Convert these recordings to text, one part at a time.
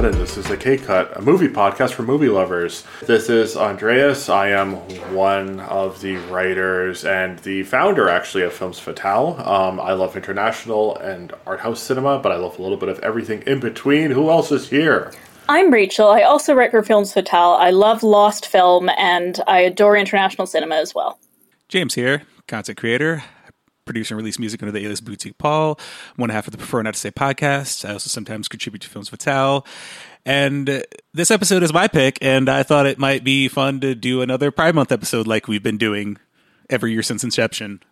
Jake Cut, and this is a K Cut, a movie podcast for movie lovers. This is Andreas. I am one of the writers and the founder, actually, of Films Fatale. Um, I love international and art house cinema, but I love a little bit of everything in between. Who else is here? I'm Rachael. I also write for Films Fatale. I love lost film, and I adore international cinema as well. James here, content creator produce and release music under the alias Boutique Paul. one half of the Prefer Not to Say podcast. I also sometimes contribute to Films Fatale. And this episode is my pick, and I thought it might be fun to do another Pride Month episode like we've been doing every year since inception.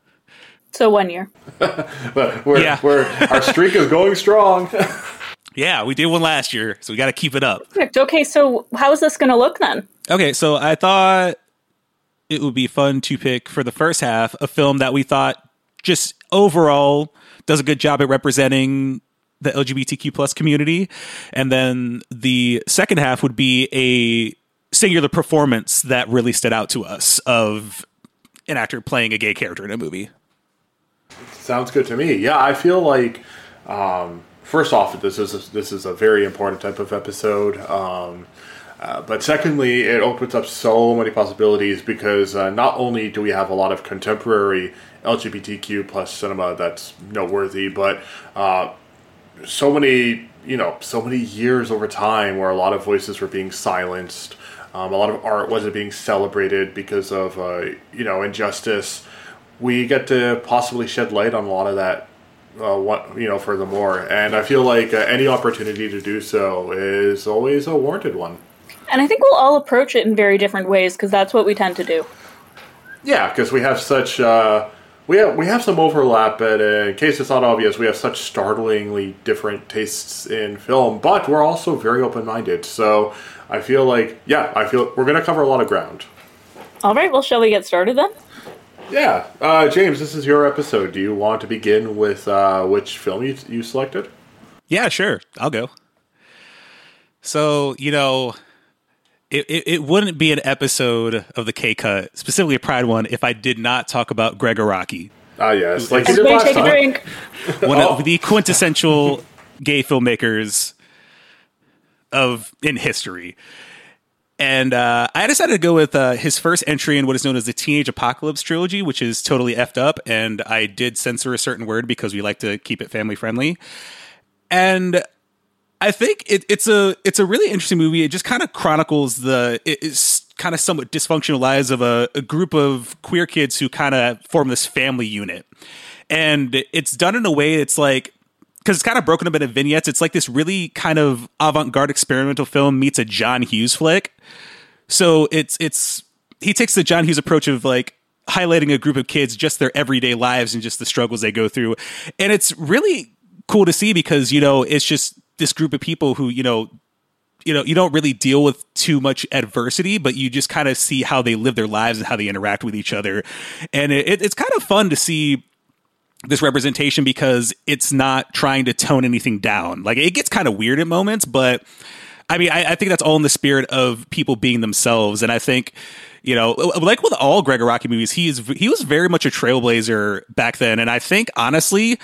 So one year. but we're, yeah. we're, our streak is going strong. yeah, we did one last year, so we got to keep it up. Perfect. Okay, so how is this going to look then? Okay, so I thought it would be fun to pick for the first half a film that we thought just overall does a good job at representing the LGBTQ plus community. And then the second half would be a singular performance that really stood out to us of an actor playing a gay character in a movie. Sounds good to me. Yeah, I feel like um, first off, this is a, this is a very important type of episode. Um, uh, but secondly, it opens up so many possibilities because uh, not only do we have a lot of contemporary LGBTQ plus cinema that's noteworthy, but uh, so many you know so many years over time where a lot of voices were being silenced, um, a lot of art wasn't being celebrated because of uh, you know injustice. We get to possibly shed light on a lot of that uh, what you know furthermore and i feel like uh, any opportunity to do so is always a warranted one and I think we'll all approach it in very different ways because that's what we tend to do. Yeah, because we have such uh, we have we have some overlap, but uh, in case it's not obvious, we have such startlingly different tastes in film. But we're also very open minded, so I feel like yeah, I feel we're going to cover a lot of ground. All right, well, shall we get started then? Yeah, uh, James, this is your episode. Do you want to begin with uh, which film you, you selected? Yeah, sure. I'll go. So, you know, it, it, it, wouldn't be an episode of the K Cut, specifically a Pride one, if I did not talk about Gregg Araki. Ah, yes, like you did last take time. a drink. One oh. of the quintessential gay filmmakers of in history. And uh, I decided to go with uh, his first entry in what is known as the Teenage Apocalypse trilogy, which is totally effed up. And I did censor a certain word because we like to keep it family friendly. And I think it, it's a it's a really interesting movie. It just kind of chronicles the it is kind of somewhat dysfunctional lives of a, a group of queer kids who kind of form this family unit, and it's done in a way that's like because it's kind of broken up into vignettes. It's like this really kind of avant garde experimental film meets a John Hughes flick. So it's it's he takes the John Hughes approach of like highlighting a group of kids, just their everyday lives and just the struggles they go through, and it's really cool to see because you know it's just this group of people who you know you know you don't really deal with too much adversity but you just kind of see how they live their lives and how they interact with each other. And it, it's kind of fun to see this representation because it's not trying to tone anything down. Like it gets kind of weird at moments but i mean I, I think that's all in the spirit of people being themselves. And i think you know, like with all Gregg Araki movies, he is he was very much a trailblazer back then, and I think honestly,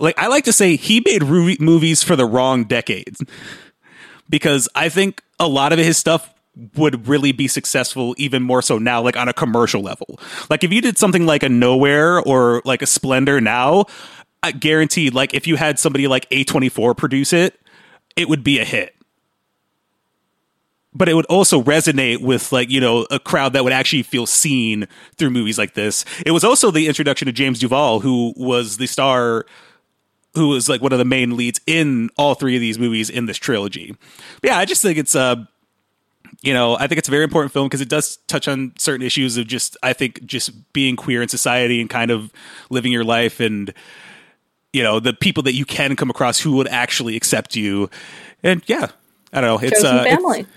like I like to say he made ru- movies for the wrong decades because I think a lot of his stuff would really be successful even more so now like on a commercial level. Like if you did something like a Nowhere or like a Splendor now, I guarantee like if you had somebody like A24 produce it, it would be a hit. But it would also resonate with like, you know, a crowd that would actually feel seen through movies like this. It was also the introduction of James Duval, who was the star who is like one of the main leads in all three of these movies in this trilogy. But yeah, I just think it's uh you know, I think it's a very important film because it does touch on certain issues of just I think just being queer in society and kind of living your life and you know, the people that you can come across who would actually accept you. And yeah, I don't know, it's Chosen uh family. It's,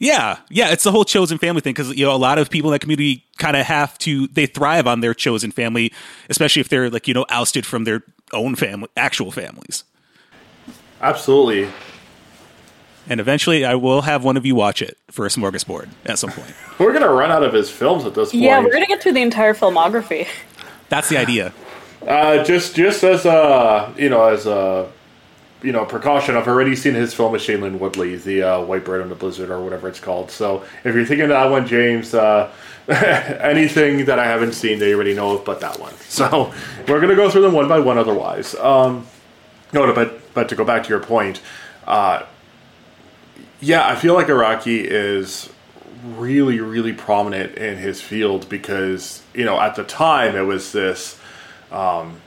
yeah, yeah, it's the whole chosen family thing because you know a lot of people in that community kind of have to they thrive on their chosen family, especially if they're like you know ousted from their own family, actual families. Absolutely. And eventually, I will have one of you watch it for a smorgasbord at some point. we're gonna run out of his films at this point. Yeah, we're gonna get through the entire filmography. That's the idea. Uh, just, just as a, you know, as a you know precaution, I've already seen his film with Shailene Woodley, the uh, White Bird and the Blizzard, or whatever it's called. So if you're thinking of that one, James, uh, anything that I haven't seen, they already know of, but that one. So we're gonna go through them one by one. Otherwise, um, no, but but to go back to your point, uh, yeah, I feel like Araki is really really prominent in his field because you know at the time it was this um,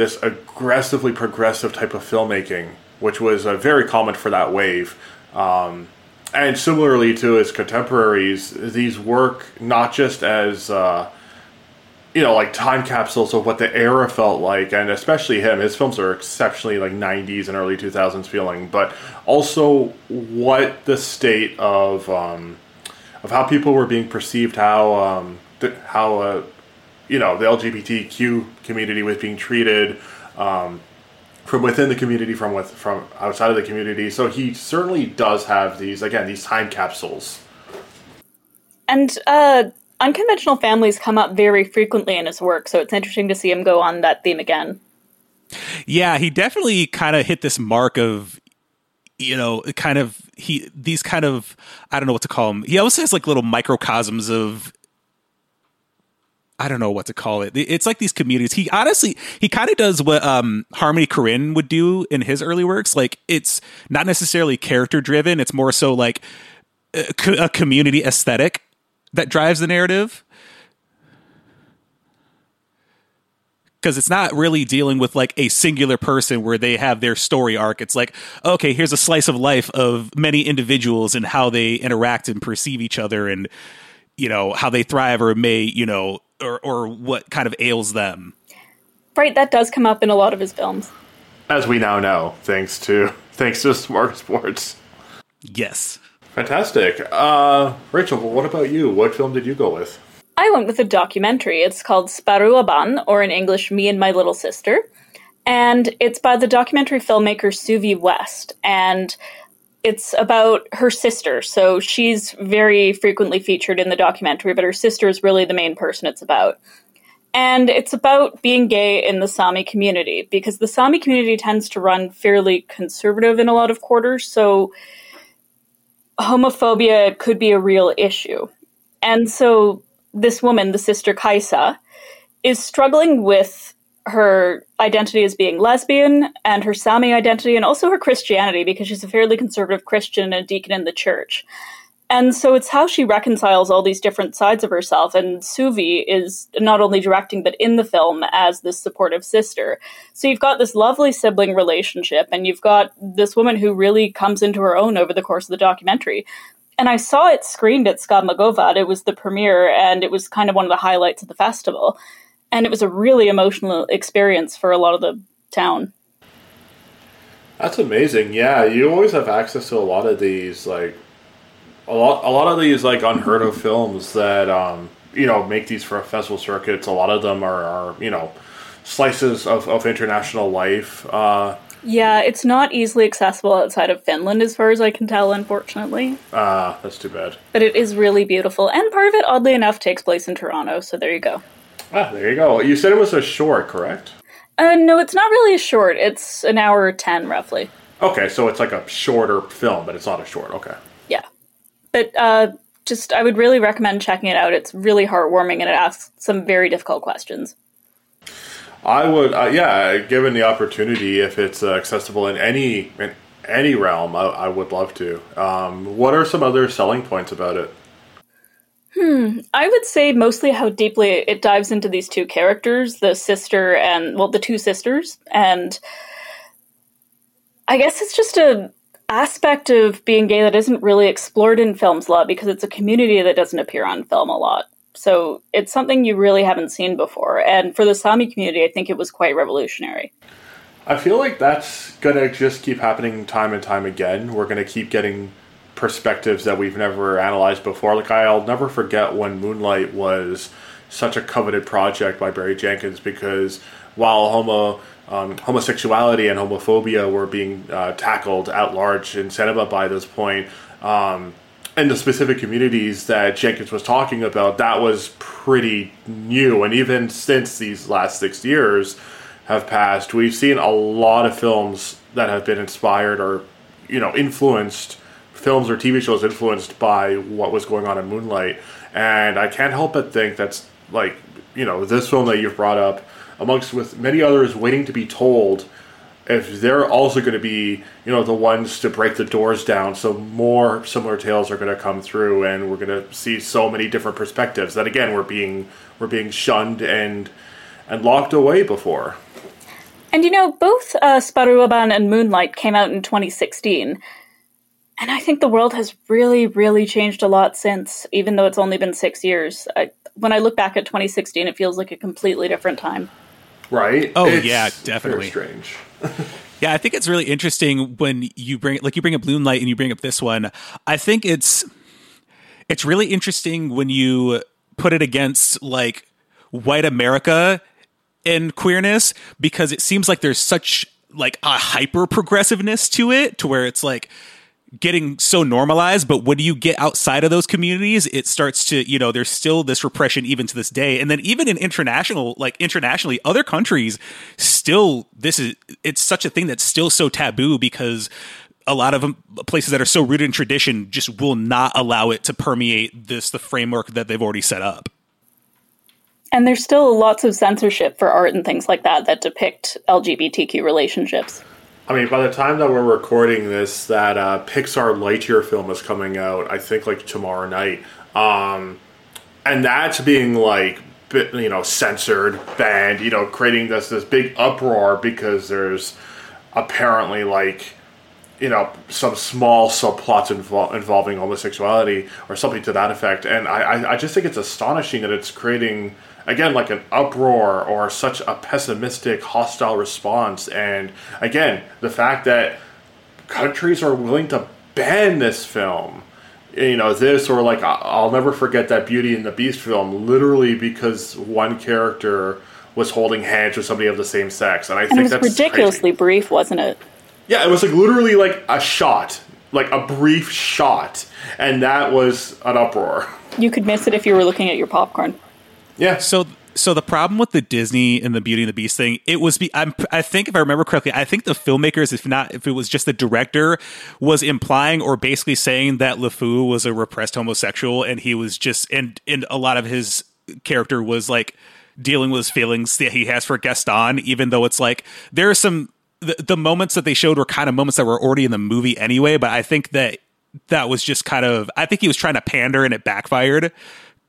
this aggressively progressive type of filmmaking, which was uh, very common for that wave. Um, and similarly to his contemporaries, these work not just as uh, you know like time capsules of what the era felt like, and especially him. His films are exceptionally like '90s and early 2000s feeling, but also what the state of um, of how people were being perceived, how um, th- how uh, you know the LGBTQ community was being treated um, from within the community, from with from outside of the community. So he certainly does have these again these time capsules. And uh, unconventional families come up very frequently in his work, so it's interesting to see him go on that theme again. Yeah, he definitely kind of hit this mark of you know, kind of he these kind of I don't know what to call them. He always has like little microcosms of I don't know what to call it. It's like these communities. He honestly, he kind of does what um, Harmony Korine would do in his early works. Like it's not necessarily character driven. It's more so like a, a community aesthetic that drives the narrative. Because it's not really dealing with like a singular person where they have their story arc. It's like, okay, here's a slice of life of many individuals and how they interact and perceive each other and, you know, how they thrive or may, you know, or or what kind of ails them. Right, that does come up in a lot of his films. As we now know, thanks to thanks to Smorgasbord. Yes. Fantastic. Uh, Rachael, well, what about you? What film did you go with? I went with a documentary. It's called Sparrooabbán, or in English, Me and My Little Sister. And it's by the documentary filmmaker Suvi West. And it's about her sister. So she's very frequently featured in the documentary, but her sister is really the main person it's about. And it's about being gay in the Sami community because the Sami community tends to run fairly conservative in a lot of quarters. So homophobia could be a real issue. And so this woman, the sister Kaisa, is struggling with her identity as being lesbian and her Sami identity and also her Christianity because she's a fairly conservative Christian and deacon in the church. And so it's how she reconciles all these different sides of herself. And Suvi is not only directing, but in the film as this supportive sister. So you've got this lovely sibling relationship, and you've got this woman who really comes into her own over the course of the documentary. And I saw it screened at Skábmagovat. It was the premiere, and it was kind of one of the highlights of the festival and it was a really emotional experience for a lot of the town. That's amazing. Yeah, you always have access to a lot of these like a lot a lot of these like unheard of films that um you know make these for festival circuits. A lot of them are, are you know slices of, of international life. Uh, yeah, it's not easily accessible outside of Finland, as far as I can tell, unfortunately. Ah, uh, that's too bad. But it is really beautiful, and part of it, oddly enough, takes place in Toronto. So there you go. Ah, there you go. You said it was a short, correct? Uh, no, it's not really a short. It's an hour ten, roughly. Okay, so it's like a shorter film, but it's not a short. Okay. Yeah, but uh, just I would really recommend checking it out. It's really heartwarming and it asks some very difficult questions. I would, uh, yeah, given the opportunity, if it's uh, accessible in any in any realm, I, I would love to. Um, what are some other selling points about it? Hmm. I would say mostly how deeply it dives into these two characters, the sister and well, the two sisters, and I guess it's just a aspect of being gay that isn't really explored in films a lot because it's a community that doesn't appear on film a lot. So it's something you really haven't seen before. And for the Sami community, I think it was quite revolutionary. I feel like that's going to just keep happening time and time again. We're going to keep getting perspectives that we've never analyzed before. Like I'll never forget when Moonlight was such a coveted project by Barry Jenkins because while homo um, homosexuality and homophobia were being uh, tackled at large in cinema by this point, um, and the specific communities that Jenkins was talking about, that was pretty new. And even since these last six years have passed, we've seen a lot of films that have been inspired or you know influenced films or TV shows influenced by what was going on in Moonlight, and I can't help but think that's like you know this film that you've brought up amongst with many others waiting to be told if they're also going to be you know the ones to break the doors down so more similar tales are going to come through and we're going to see so many different perspectives that again we're being we're being shunned and and locked away before. And you know both uh, Sparrooabbán and Moonlight came out in 2016 and I think the world has really really changed a lot since even though it's only been 6 years. I, when I look back at 2016 it feels like a completely different time. Right? Oh it's yeah definitely. strange. Yeah, I think it's really interesting when you bring like you bring up blue Moonlight and you bring up this one. I think it's it's really interesting when you put it against like white America and queerness because it seems like there's such like a hyper progressiveness to it to where it's like getting so normalized but when you get outside of those communities it starts to you know there's still this repression even to this day. And then even in international like internationally other countries still this is it's such a thing that's still so taboo because a lot of places that are so rooted in tradition just will not allow it to permeate this the framework that they've already set up. And there's still lots of censorship for art and things like that that depict lgbtq relationships I mean, by the time that we're recording this, that uh, Pixar Lightyear film is coming out. I think like tomorrow night, um, and that's being like you know censored, banned. You know, creating this this big uproar because there's apparently like you know some small subplots invol- involving homosexuality or something to that effect. And I, I I just think it's astonishing that it's creating again like an uproar or such a pessimistic hostile response. And again the fact that countries are willing to ban this film you know this or like i'll never forget that beauty and the beast film literally because one character was holding hands with somebody of the same sex. And i and think it was that's ridiculously crazy. brief wasn't it? Yeah it was like literally like a shot. Like a brief shot. And that was an uproar. You could miss it if you were looking at your popcorn yeah. So so the problem with the Disney and the Beauty and the Beast thing, it was be I'm, I think if I remember correctly, I think the filmmakers, if not if it was just the director, was implying or basically saying that LeFou was a repressed homosexual and he was just and and a lot of his character was like dealing with his feelings that he has for Gaston, even though it's like there are some the, the moments that they showed were kind of moments that were already in the movie anyway, but I think that that was just kind of I think he was trying to pander and it backfired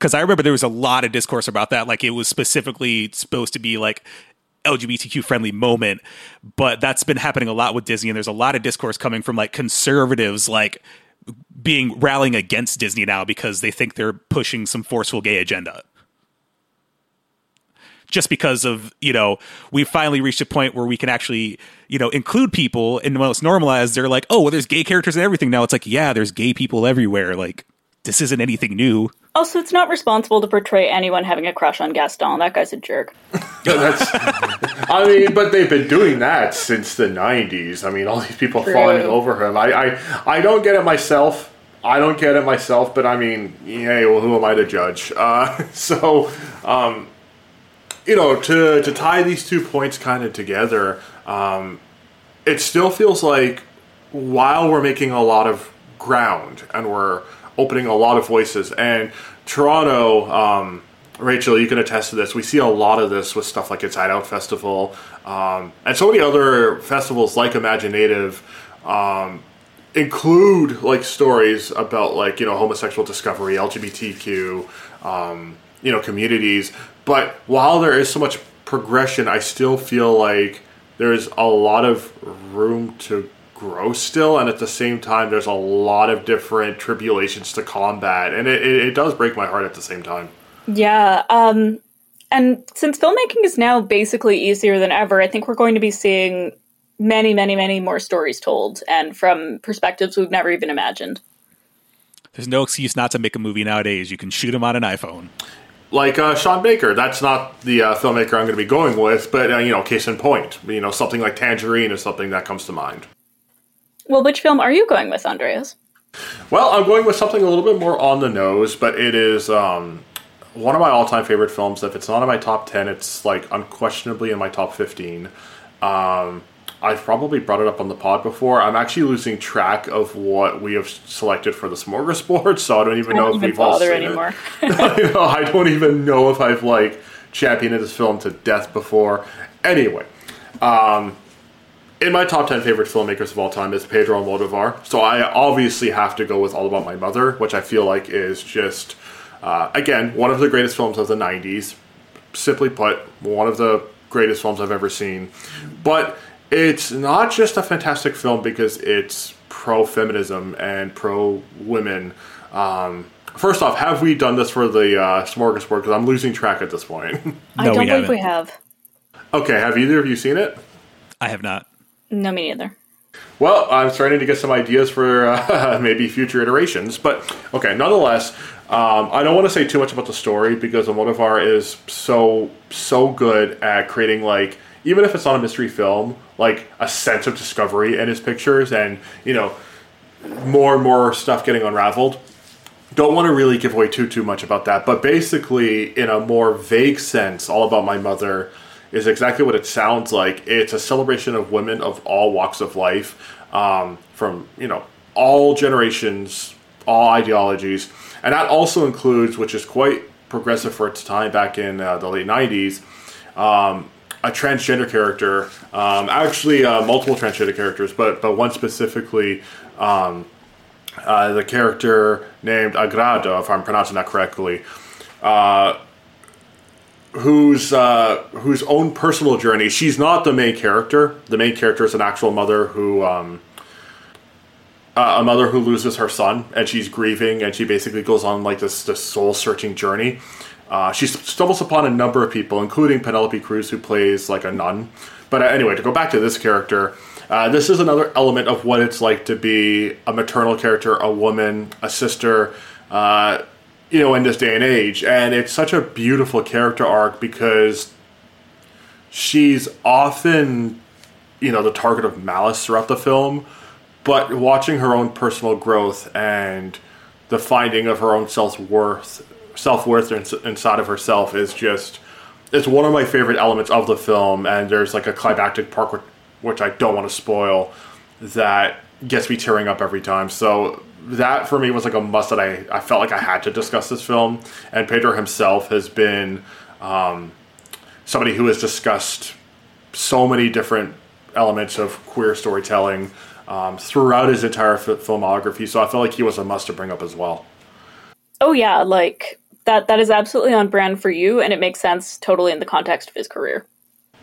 because I remember there was a lot of discourse about that. Like it was specifically supposed to be like LGBTQ friendly moment, but that's been happening a lot with Disney, and there's a lot of discourse coming from like conservatives, like being rallying against Disney now because they think they're pushing some forceful gay agenda. Just because of you know we finally reached a point where we can actually you know include people and when it's normalized they're like oh well there's gay characters and everything now it's like yeah there's gay people everywhere like this isn't anything new. Also, it's not responsible to portray anyone having a crush on Gaston. That guy's a jerk. that's, I mean, but they've been doing that since the '90s. I mean, all these people True. falling over him. I, I, I don't get it myself. I don't get it myself. But I mean, yeah, well, who am I to judge? Uh, so, um, you know, to to tie these two points kind of together, um, it still feels like while we're making a lot of ground and we're opening a lot of voices. And Toronto, um, Rachael, you can attest to this. We see a lot of this with stuff like Inside Out Festival um, and so many other festivals like imagineNATIVE. Um, include like stories about like you know homosexual discovery lgbtq um, you know communities but while there is so much progression i still feel like there's a lot of room to grow still, and at the same time, there's a lot of different tribulations to combat, and it, it, it does break my heart at the same time. Yeah, um, and since filmmaking is now basically easier than ever, I think we're going to be seeing many, many, many more stories told, and from perspectives we've never even imagined. There's no excuse not to make a movie nowadays. You can shoot them on an iPhone like uh, Sean Baker. That's not the uh, filmmaker I'm going to be going with, but uh, you know, case in point, you know, something like Tangerine is something that comes to mind. Well, which film are you going with, Andreas? Well, I'm going with something a little bit more on the nose, but it is um, one of my all-time favorite films. If it's not in my top ten, it's like unquestionably in my top fifteen. Um, I've probably brought it up on the pod before. I'm actually losing track of what we have selected for the smorgasbord, so I don't even I know don't if even we've all seen anymore. it. I, know, I don't even know if I've like championed this film to death before. Anyway, um, in my top 10 favorite filmmakers of all time is Pedro Almodovar. So I obviously have to go with All About My Mother, which I feel like is just, uh, again, one of the greatest films of the 90s. Simply put, one of the greatest films I've ever seen. But it's not just a fantastic film because it's pro feminism and pro women. Um, first off, have we done this for the uh, smorgasbord? Because I'm losing track at this point. I No, don't we believe we haven't. have. okay, have either of you seen it? I have not. No, me neither. Well, I'm starting to get some ideas for uh, maybe future iterations, but okay. Nonetheless, um, I don't want to say too much about the story because Almodovar is so so good at creating like even if it's not a mystery film, like a sense of discovery in his pictures, and you know more and more stuff getting unraveled. Don't want to really give away too too much about that, but basically, in a more vague sense, all about my mother is exactly what it sounds like. It's a celebration of women of all walks of life, um, from you know all generations, all ideologies, and that also includes, which is quite progressive for its time back in uh, the late '90s, um, a transgender character, um, actually uh, multiple transgender characters, but but one specifically. Um, uh, the character named Agrado, if I'm pronouncing that correctly, uh, whose uh, whose own personal journey. She's not the main character. The main character is an actual mother who. Um, uh, a mother who loses her son and she's grieving and she basically goes on like this, this soul searching journey uh, she stumbles upon a number of people including penelope cruz who plays like a nun but uh, anyway to go back to this character uh, this is another element of what it's like to be a maternal character a woman a sister uh, you know in this day and age. And it's such a beautiful character arc because she's often you know the target of malice throughout the film. But watching her own personal growth and the finding of her own self-worth self-worth inside of herself is just it's one of my favorite elements of the film. And there's like a climactic part which i don't want to spoil that gets me tearing up every time. So that for me was like a must that i, I felt like i had to discuss this film and pedro himself has been um, somebody who has discussed so many different elements of queer storytelling um, throughout his entire f- filmography. So I felt like he was a must to bring up as well. Oh yeah, like that that is absolutely on brand for you and it makes sense totally in the context of his career.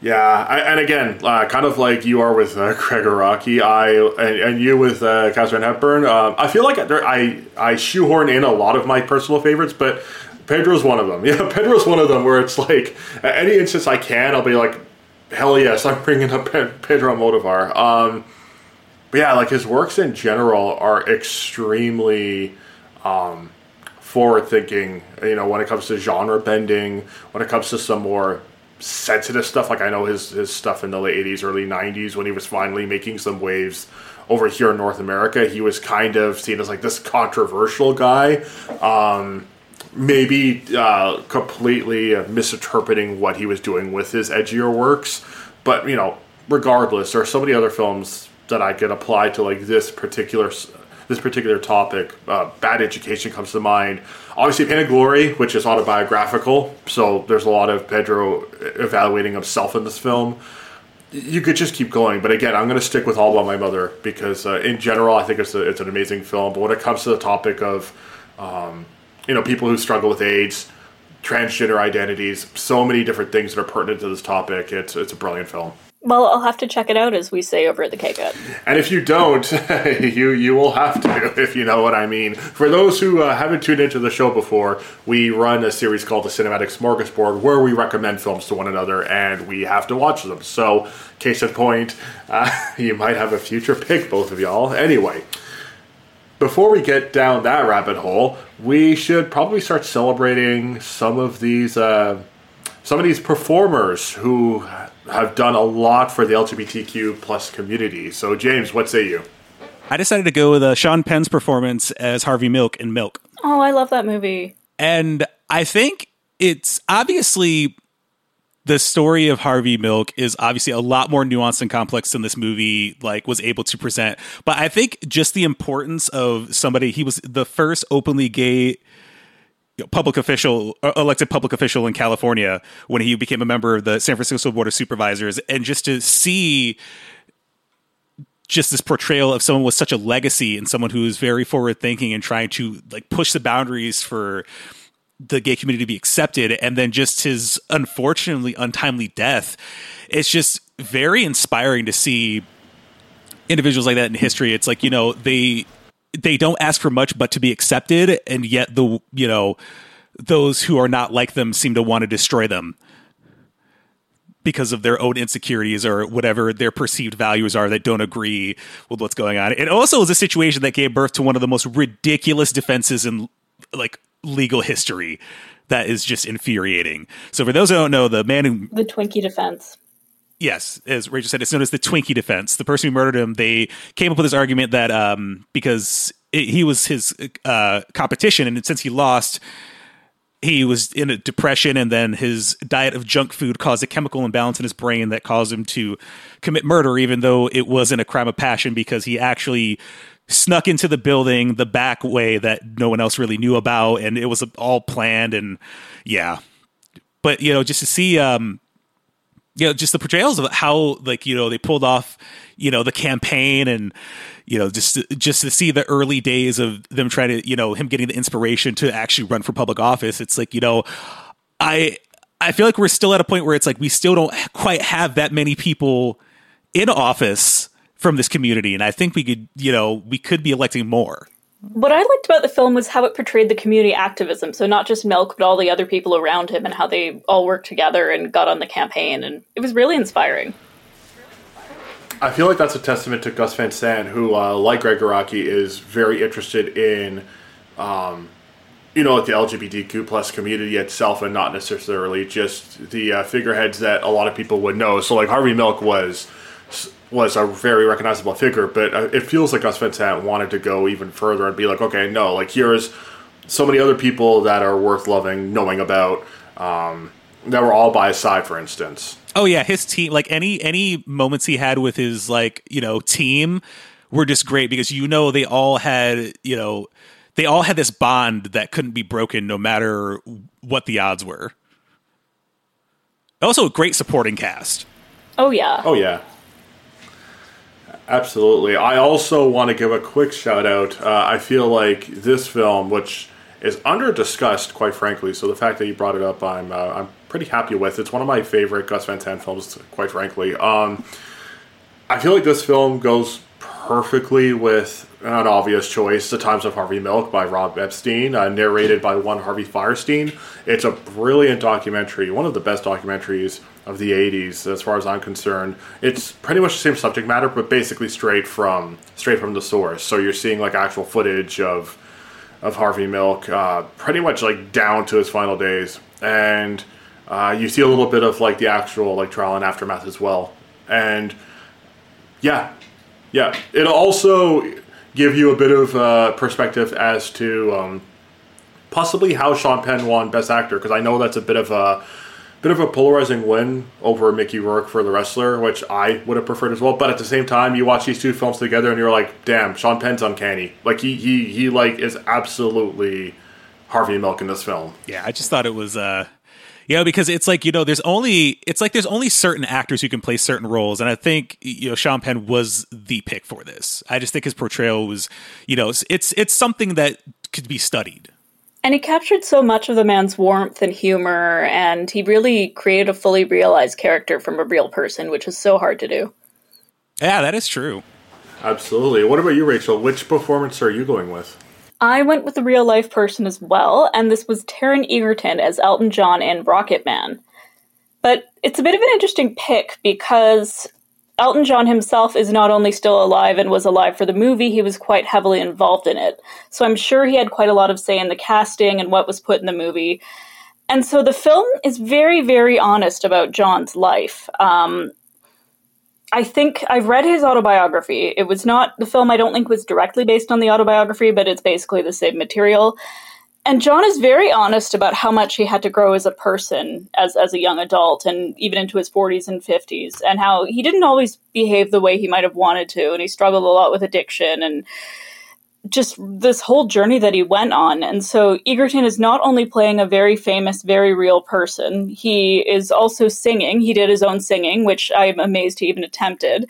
Yeah, I, and again, uh, kind of like you are with uh, Araki, I and, and you with uh, Katharine Hepburn. Um, I feel like there, I I shoehorn in a lot of my personal favorites, but Pedro's one of them. Yeah, Pedro's one of them where it's like at any instance I can, I'll be like, hell yes, I'm bringing up Pedro Almodovar. Um, but yeah, like his works in general are extremely um, forward thinking. You know, when it comes to genre bending, when it comes to some more sensitive stuff. Like I know his his stuff in the late '80s, early '90s, when he was finally making some waves over here in North America, he was kind of seen as like this controversial guy. Um, maybe uh, completely misinterpreting what he was doing with his edgier works. But you know, regardless, there are so many other films that I could apply to like this particular this particular topic. Uh, Bad Education comes to mind. Obviously, Pain and Glory, which is autobiographical, so there's a lot of Pedro evaluating himself in this film. You could just keep going, but again, I'm going to stick with All About My Mother because, uh, in general, I think it's a, it's an amazing film. But when it comes to the topic of um, you know, people who struggle with AIDS, transgender identities, so many different things that are pertinent to this topic. It's it's a brilliant film. Well, I'll have to check it out as we say over at the K Cut. And if you don't, you you will have to, if you know what I mean. For those who uh, haven't tuned into the show before, we run a series called the Cinematic Smorgasbord, where we recommend films to one another, and we have to watch them. So, case in point, uh, you might have a future pick, both of y'all. Anyway, before we get down that rabbit hole, we should probably start celebrating some of these uh, some of these performers who have done a lot for the LGBTQ plus community. So, James, what say you? I decided to go with uh, Sean Penn's performance as Harvey Milk in Milk. Oh, I love that movie. And I think it's obviously the story of Harvey Milk is obviously a lot more nuanced and complex than this movie like was able to present. But I think just the importance of somebody he was the first openly gay public official uh, elected public official in California when he became a member of the San Francisco Board of Supervisors. And just to see just this portrayal of someone with such a legacy and someone who is very forward thinking and trying to like push the boundaries for the gay community to be accepted and then just his unfortunately untimely death it's just very inspiring to see individuals like that in history. It's like you know they they don't ask for much but to be accepted and yet the you know those who are not like them seem to want to destroy them because of their own insecurities or whatever their perceived values are that don't agree with what's going on. It also is a situation that gave birth to one of the most ridiculous defenses in like legal history that is just infuriating. So for those who don't know, the man who the Twinkie defense. Yes, as Rachael said, it's known as the Twinkie defense. The person who murdered him, they came up with this argument that um, because it, he was his uh, competition, and since he lost, he was in a depression, and then his diet of junk food caused a chemical imbalance in his brain that caused him to commit murder, even though it wasn't a crime of passion because he actually snuck into the building the back way that no one else really knew about and it was all planned and yeah but you know just to see um you know just the portrayals of how like you know they pulled off you know the campaign and you know just just to see the early days of them trying to you know him getting the inspiration to actually run for public office it's like you know i i feel like we're still at a point where it's like we still don't quite have that many people in office from this community, and I think we could, you know, we could be electing more. What I liked about the film was how it portrayed the community activism. So not just Milk, but all the other people around him, and how they all worked together and got on the campaign, and it was really inspiring. I feel like that's a testament to Gus Van Sant, who, uh, like Gregg Araki, is very interested in, um, you know, like the LGBTQ plus community itself, and not necessarily just the uh, figureheads that a lot of people would know. So, like Harvey Milk was was a very recognizable figure, but uh, it feels like Gus Van Sant wanted to go even further and be like, okay, no, like here's so many other people that are worth loving, knowing about, um, that were all by his side, for instance. Oh yeah, his team, like any any moments he had with his like you know team were just great because you know they all had you know they all had this bond that couldn't be broken no matter what the odds were. Also, a great supporting cast. Oh yeah. Oh yeah. Absolutely. I also want to give a quick shout out. Uh, I feel like this film, which is under discussed, quite frankly, so the fact that you brought it up, I'm uh, I'm pretty happy with. It's one of my favorite Gus Van Sant films, quite frankly. Um, I feel like this film goes perfectly with an obvious choice, The Times of Harvey Milk by Rob Epstein, uh, narrated by one Harvey Fierstein. It's a brilliant documentary, one of the best documentaries of the 80s as far as I'm concerned. It's pretty much the same subject matter but basically straight from straight from the source. So you're seeing like actual footage of of Harvey Milk uh, pretty much like down to his final days and uh, you see a little bit of like the actual like trial and aftermath as well. And yeah. Yeah, it'll also give you a bit of uh, perspective as to um, possibly how Sean Penn won Best Actor because I know that's a bit of a bit of a polarizing win over Mickey Rourke for The Wrestler, which I would have preferred as well. But at the same time, you watch these two films together and you're like, damn, Sean Penn's uncanny. Like he he he like is absolutely Harvey Milk in this film. Yeah, I just thought it was uh you know, because it's like, you know, there's only it's like there's only certain actors who can play certain roles. And I think, you know, Sean Penn was the pick for this. I just think his portrayal was, you know, it's it's something that could be studied. And he captured so much of the man's warmth and humor, and he really created a fully realized character from a real person, which is so hard to do. Yeah, that is true. Absolutely. What about you, Rachael? Which performance are you going with? I went with a real life person as well, and this was Taron Egerton as Elton John in Rocket Man. But it's a bit of an interesting pick because Elton John himself is not only still alive and was alive for the movie, he was quite heavily involved in it. So I'm sure he had quite a lot of say in the casting and what was put in the movie. And so the film is very, very honest about John's life. Um, I think I've read his autobiography. It was not the film. I don't think was directly based on the autobiography, but it's basically the same material. and John is very honest about how much he had to grow as a person as as a young adult and even into his 40s and 50s and how he didn't always behave the way he might have wanted to and he struggled a lot with addiction and just this whole journey that he went on. And so Egerton is not only playing a very famous, very real person, he is also singing. He did his own singing, which I'm amazed he even attempted.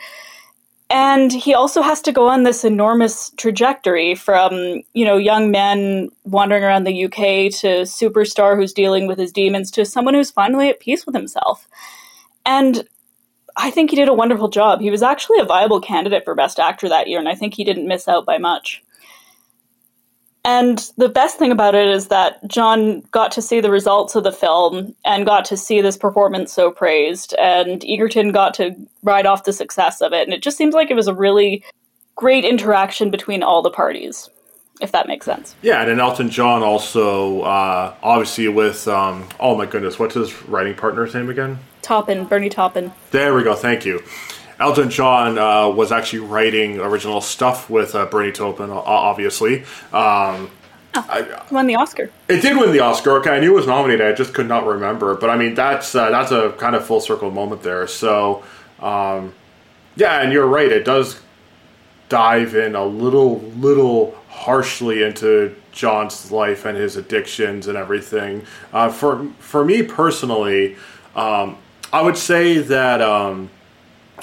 And he also has to go on this enormous trajectory from, you know, young men wandering around the UK to superstar who's dealing with his demons to someone who's finally at peace with himself. And I think he did a wonderful job. He was actually a viable candidate for Best Actor that year, and I think he didn't miss out by much. And the best thing about it is that John got to see the results of the film and got to see this performance so praised, and Egerton got to ride off the success of it. And it just seems like it was a really great interaction between all the parties, if that makes sense. Yeah, and then Elton John also, uh, obviously, with, um, oh my goodness, what's his writing partner's name again? Taupin, Bernie Taupin. There we go, thank you. Elton John uh, was actually writing original stuff with uh, Bernie Taupin, obviously. Um, oh, I, won the Oscar. It did win the Oscar. Okay, I knew it was nominated. I just could not remember. But I mean, that's uh, that's a kind of full circle moment there. So, um, yeah, and you're right. It does dive in a little, little harshly into John's life and his addictions and everything. Uh, for for me personally, um, I would say that. Um,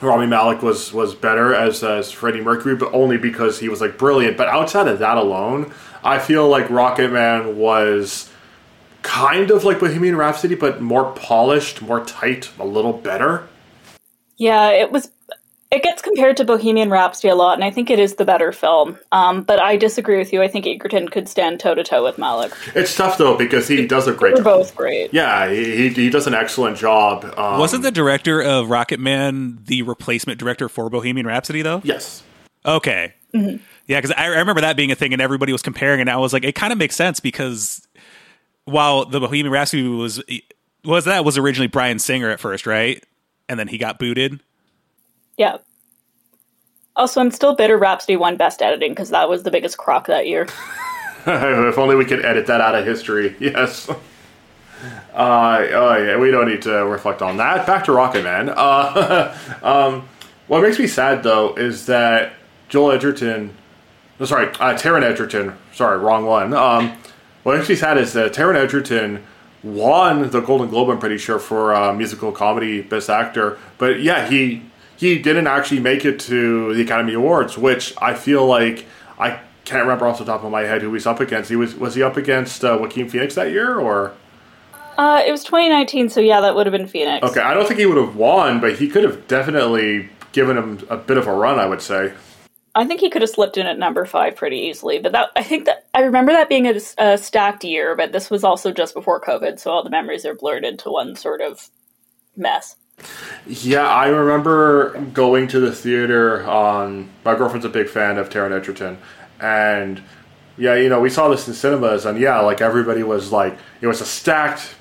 Rami Malek was was better as as Freddie Mercury, but only because he was like brilliant. But outside of that alone, I feel like Rocket Man was kind of like Bohemian Rhapsody, but more polished, more tight, a little better. Yeah, it was it gets compared to Bohemian Rhapsody a lot, and I think it is the better film. Um, but I disagree with you. I think Egerton could stand toe to toe with Malek. It's tough though because he does a great. They're job. both great. Yeah, he, he does an excellent job. Um, Wasn't the director of Rocket Man the replacement director for Bohemian Rhapsody though? Yes. Okay. Mm-hmm. Yeah, because I, I remember that being a thing, and everybody was comparing, and I was like, it kind of makes sense because while the Bohemian Rhapsody was was that was originally Bryan Singer at first, right? And then he got booted. Yeah. Also, I'm still bitter Rhapsody won Best Editing because that was the biggest crock that year. if only we could edit that out of history. Yes. Uh, oh yeah, we don't need to reflect on that. Back to Rocket Man. Uh, um, what makes me sad though is that Joel Edgerton, no, sorry, uh, Taron Egerton, sorry, wrong one. Um, what makes me sad is that Taron Egerton won the Golden Globe. I'm pretty sure for uh, musical comedy best actor, but yeah, he he didn't actually make it to the Academy Awards, which I feel like I can't remember off the top of my head who he's up against. He was was he up against uh, Joaquin Phoenix that year or? Uh, it was 2019, so yeah, that would have been Phoenix. Okay, I don't think he would have won, but he could have definitely given him a bit of a run. I would say. I think he could have slipped in at number five pretty easily, but that I think that I remember that being a, a stacked year, but this was also just before COVID, so all the memories are blurred into one sort of mess. Yeah, I remember going to the theater. On my girlfriend's a big fan of Taron Egerton, and yeah, you know, we saw this in cinemas, and yeah, like everybody was like, it was a stacked,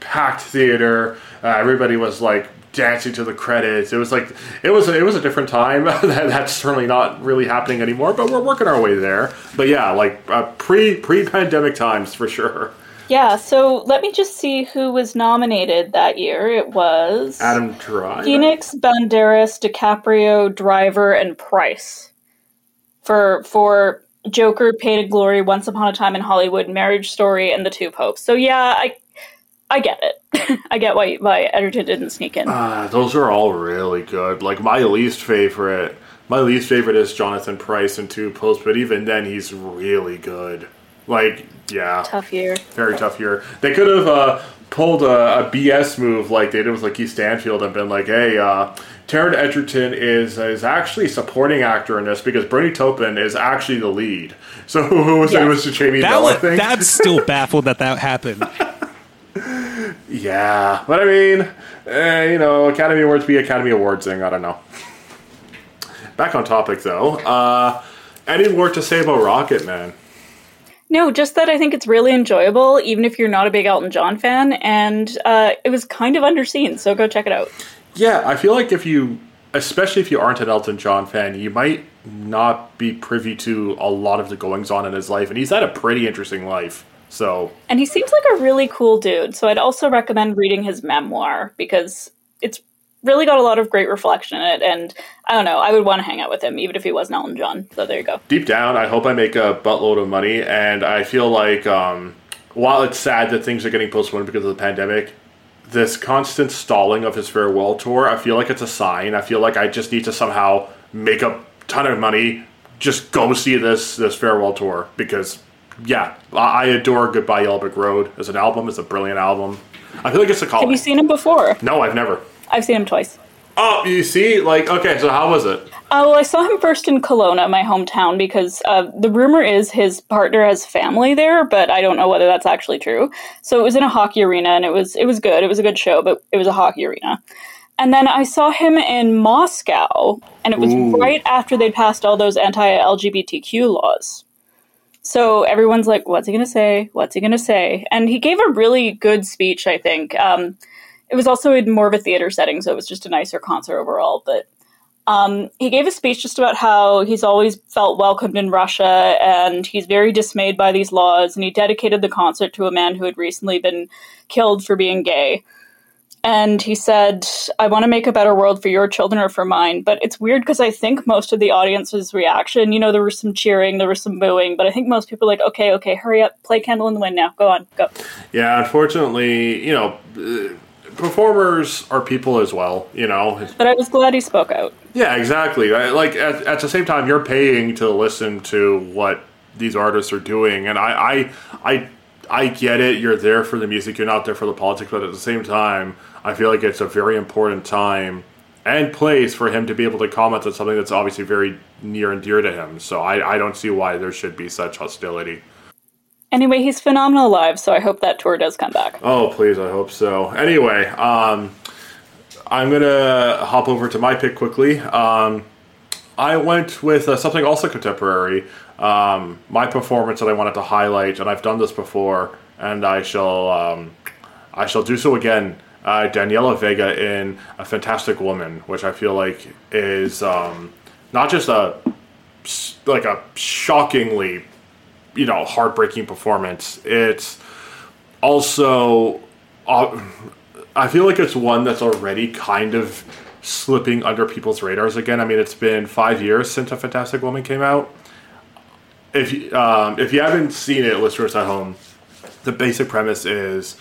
packed theater. Uh, everybody was like dancing to the credits. It was like it was a, it was a different time. that, that's certainly not really happening anymore, but we're working our way there. But yeah, like uh, pre pre pandemic times for sure. Yeah, so let me just see who was nominated that year. It was Adam Driver, Phoenix, Banderas, DiCaprio, Driver, and Pryce for for Joker, Pain and Glory, Once Upon a Time in Hollywood, Marriage Story, and The Two Popes. So yeah, I I get it. I get why why Egerton didn't sneak in. Uh, those are all really good. Like my least favorite, my least favorite is Jonathan Pryce in Two Popes, but even then, he's really good. Like, yeah, tough year. Very tough year. They could have uh, pulled a, a, BS move like they did with like Keith Stanfield and been like, "Hey, uh, Taron Egerton is is actually a supporting actor in this because Bernie Taupin is actually the lead." So who was yeah. it? Was Jamie that Bell? Was, I think that's still baffled that that happened. yeah, but I mean, eh, you know, Academy Awards be Academy Awards thing. I don't know. Back on topic though. Uh, any more to say about Rocket Man? No, just that I think it's really enjoyable, even if you're not a big Elton John fan, and uh, it was kind of underseen, so go check it out. Yeah, I feel like if you, especially if you aren't an Elton John fan, you might not be privy to a lot of the goings on in his life, and he's had a pretty interesting life. So, And he seems like a really cool dude. So I'd also recommend reading his memoir because it's really got a lot of great reflection in it. And I don't know, I would want to hang out with him, even if he wasn't Elton John. So there you go. deep down, I hope I make a buttload of money, and I feel like um, while it's sad that things are getting postponed because of the pandemic, this constant stalling of his farewell tour, I feel like it's a sign. I feel like I just need to somehow make a ton of money, just go see this this farewell tour because, yeah, I adore Goodbye Yellow Brick Road as an album. It's a brilliant album. I feel like it's a call. Have you seen him before? no, I've never. I've seen him twice. Oh, you see, like okay, so how was it? Uh, well, I saw him first in Kelowna, my hometown, because uh, the rumor is his partner has family there, but I don't know whether that's actually true. So it was in a hockey arena, and it was it was good. It was a good show, but it was a hockey arena. And then I saw him in Moscow, and it was Ooh. right after they'd passed all those anti-LGBTQ laws. So everyone's like, "What's he going to say? What's he going to say?" And he gave a really good speech. I think um, it was also in more of a theater setting, so it was just a nicer concert overall. But um, he gave a speech just about how he's always felt welcomed in Russia and he's very dismayed by these laws. And he dedicated the concert to a man who had recently been killed for being gay. And he said, I want to make a better world for your children or for mine. But it's weird because I think most of the audience's reaction, you know, there was some cheering, there was some booing, but I think most people like, okay, okay, hurry up, play Candle in the Wind now, go on, go. Yeah, unfortunately, you know, uh, performers are people as well. You know, But I was glad he spoke out. Yeah, exactly. I- Like at, at the same time, you're paying to listen to what these artists are doing, and I, I, I, I get it. You're there for the music. You're not there for the politics. But at the same time, I feel like it's a very important time and place for him to be able to comment on something that's obviously very near and dear to him. So I, I don't see why there should be such hostility. Anyway, he's phenomenal live, so I hope that tour does come back. Oh, please, I hope so. Anyway, um, I'm gonna hop over to my pick quickly. Um, I went with uh, something also contemporary. Um, my performance that I wanted to highlight, and I've done this before, and I shall um, I shall do so again. Uh, Daniela Vega in A Fantastic Woman, which I feel like is um, not just a like a shockingly you know heartbreaking performance. It's also uh, I feel like it's one that's already kind of slipping under people's radars again. I mean, it's been five years since A Fantastic Woman came out. If um, if you haven't seen it, listeners at home, the basic premise is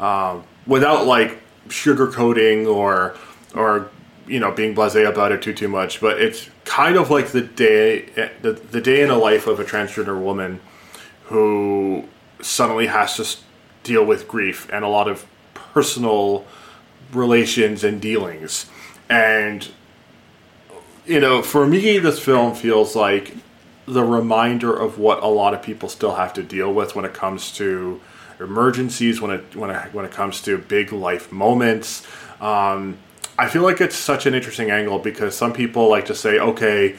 um, without like sugarcoating or or you know being blasé about it too too much, but it's kind of like the day the, the day in the life of a transgender woman who suddenly has to deal with grief and a lot of personal relations and dealings. And, you know, for me, this film feels like the reminder of what a lot of people still have to deal with when it comes to emergencies, when it when it when it comes to big life moments. Um, I feel like it's such an interesting angle because some people like to say, okay,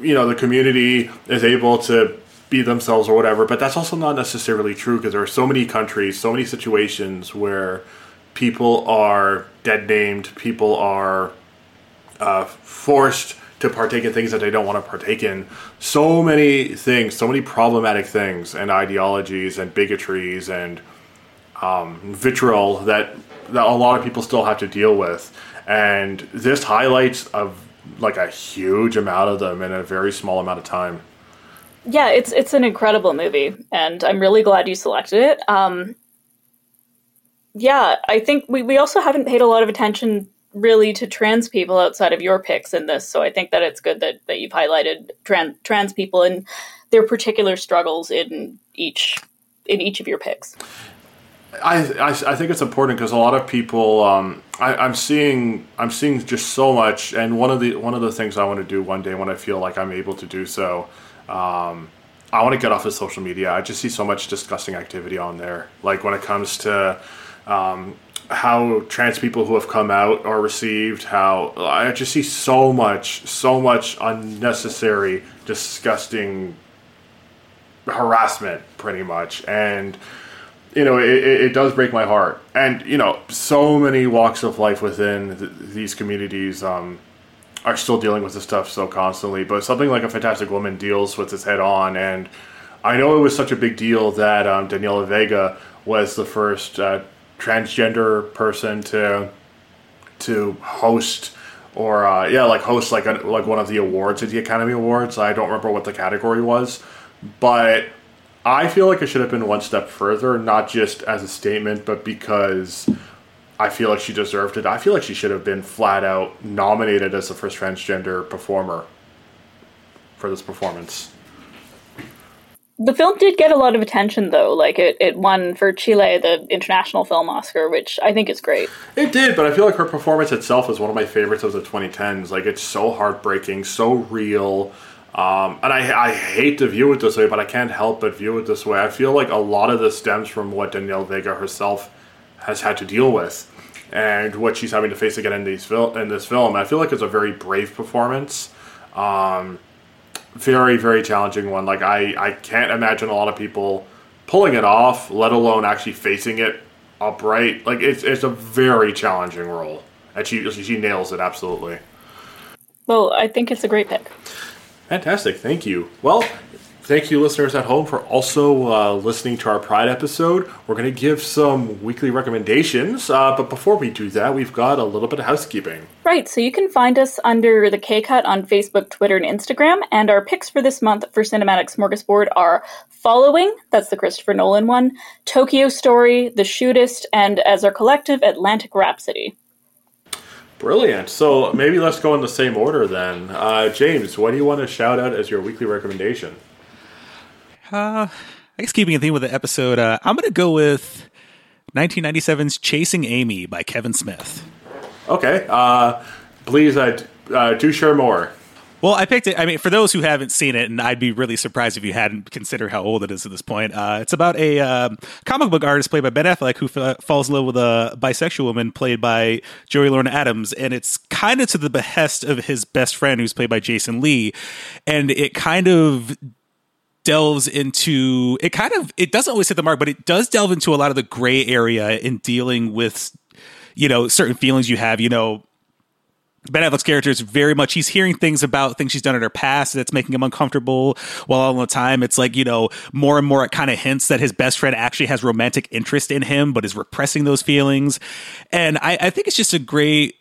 you know the community is able to be themselves or whatever but that's also not necessarily true because there are so many countries so many situations where people are dead named people are uh, forced to partake in things that they don't want to partake in. So many things so many problematic things and ideologies and bigotries and um, vitriol that that a lot of people still have to deal with. And this highlights of like a huge amount of them in a very small amount of time Yeah, it's it's an incredible movie, and I'm really glad you selected it. Um, yeah, I think we, we also haven't paid a lot of attention really to trans people outside of your picks in this, so I think that it's good that, that you've highlighted trans trans people and their particular struggles in each in each of your picks. I, I, I think it's important because a lot of people um, I, I'm seeing I'm seeing just so much and one of the one of the things I want to do one day when I feel like I'm able to do so um, I want to get off of social media. I just see so much disgusting activity on there. Like when it comes to um, how trans people who have come out are received how I just see so much so much unnecessary disgusting harassment pretty much. And you know, it, it does break my heart. And, you know, so many walks of life within th- these communities um, are still dealing with this stuff so constantly. But something like A Fantastic Woman deals with this head on. And I know it was such a big deal that um, Daniela Vega was the first uh, transgender person to to host or uh, yeah, like host like a, like one of the awards at the Academy Awards. I don't remember what the category was, but I feel like it should have been one step further, not just as a statement, but because I feel like she deserved it. I feel like she should have been flat out nominated as the first transgender performer for this performance. The film did get a lot of attention, though. Like it, it won for Chile the International Film Oscar, which I think is great. It did, but I feel like her performance itself is one of my favorites of the 2010s. Like it's so heartbreaking, so real. Um, and I, I hate to view it this way, but I can't help but view it this way. I feel like a lot of this stems from what Daniela Vega herself has had to deal with, and what she's having to face again in these fil- in this film. I feel like it's a very brave performance. Um, very very challenging one. Like I I can't imagine a lot of people pulling it off, let alone actually facing it upright. Like it's it's a very challenging role, and she she nails it absolutely. Well, I think it's a great pick. Fantastic, thank you. Well, thank you, listeners at home, for also uh, listening to our Pride episode. We're going to give some weekly recommendations, uh, but before we do that, we've got a little bit of housekeeping. Right, so you can find us under the K Cut on Facebook, Twitter, and Instagram, and our picks for this month for Cinematic Smorgasbord are Following, that's the Christopher Nolan one, Tokyo Story, The Shootist, and as our collective, Atlantic Rhapsody. Brilliant. So maybe let's go in the same order then. Uh, James, what do you want to shout out as your weekly recommendation? Uh, I guess keeping in theme with the episode, uh, I'm going to go with 1997's Chasing Amy by Kevin Smith. Okay. Uh, please uh, uh, do share more. Well, I picked it. I mean, for those who haven't seen it, and I'd be really surprised if you hadn't considered how old it is at this point. Uh, it's about a um, comic book artist played by Ben Affleck who f- falls in love with a bisexual woman played by Joey Lauren Adams, and it's kind of to the behest of his best friend who's played by Jason Lee, and it kind of delves into it kind of it doesn't always hit the mark but it does delve into a lot of the gray area in dealing with you know certain feelings you have you know Ben Affleck's character is very much he's hearing things about things she's done in her past that's making him uncomfortable. While all the time it's like you know more and more it kind of hints that his best friend actually has romantic interest in him, but is repressing those feelings. And I, I think it's just a great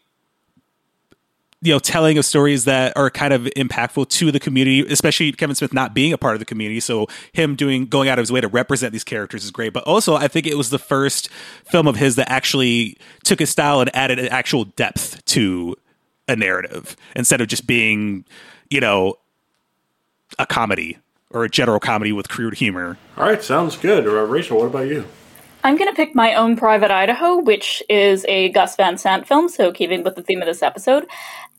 you know telling of stories that are kind of impactful to the community especially kevin smith not being a part of the community so him doing going out of his way to represent these characters is great but also i think it was the first film of his that actually took his style and added an actual depth to a narrative instead of just being you know a comedy or a general comedy with crude humor All right, sounds good. Uh, Rachael, what about you? I'm going to pick my own Private Idaho, which is a Gus Van Sant film, so keeping with the theme of this episode.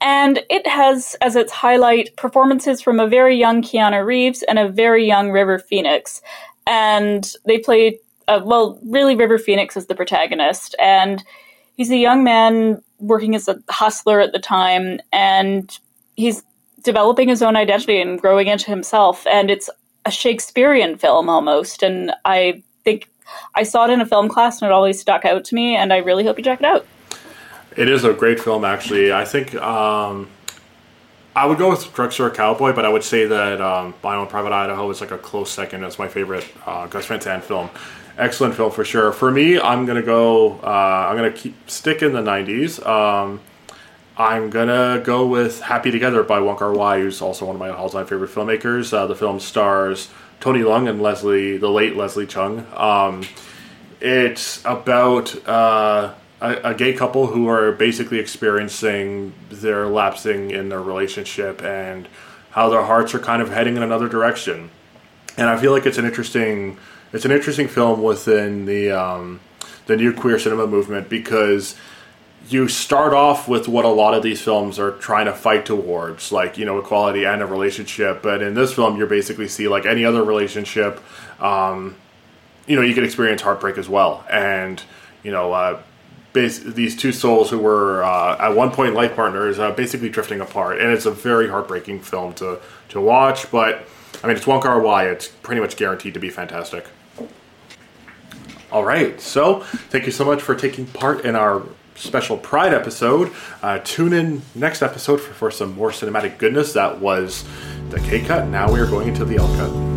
And it has as its highlight performances from a very young Keanu Reeves and a very young River Phoenix. And they play, uh, well, really, River Phoenix is the protagonist. And he's a young man working as a hustler at the time, and he's developing his own identity and growing into himself. And it's a Shakespearean film almost. And I think I saw it in a film class and it always stuck out to me. And I really hope you check it out. It is a great film, actually. I think um, I would go with Drugstore Cowboy, but I would say that um, Own Private Idaho is like a close second as my favorite uh, Gus Van Sant film. Excellent film for sure. For me, I'm gonna go. Uh, I'm gonna keep stick in the '90s. Um, I'm gonna go with Happy Together by Wong Kar Wai, who's also one of my all-time favorite filmmakers. Uh, the film stars Tony Leung and Leslie, the late Leslie Cheung. Um, it's about uh, a, gay couple who are basically experiencing their lapsing in their relationship and how their hearts are kind of heading in another direction. And I feel like it's an interesting, it's an interesting film within the um, the new queer cinema movement because you start off with what a lot of these films are trying to fight towards, like you know equality and a relationship. But in this film, you basically see like any other relationship, um, you know, you can experience heartbreak as well. And you know, uh, bas- these two souls who were uh, at one point life partners, uh, basically drifting apart. And it's a very heartbreaking film to to watch. But I mean, it's Wong Kar Wai. It's pretty much guaranteed to be fantastic. All right, so thank you so much for taking part in our special Pride episode. Uh, tune in next episode for, for some more cinematic goodness. That was the K cut. Now we are going into the L cut.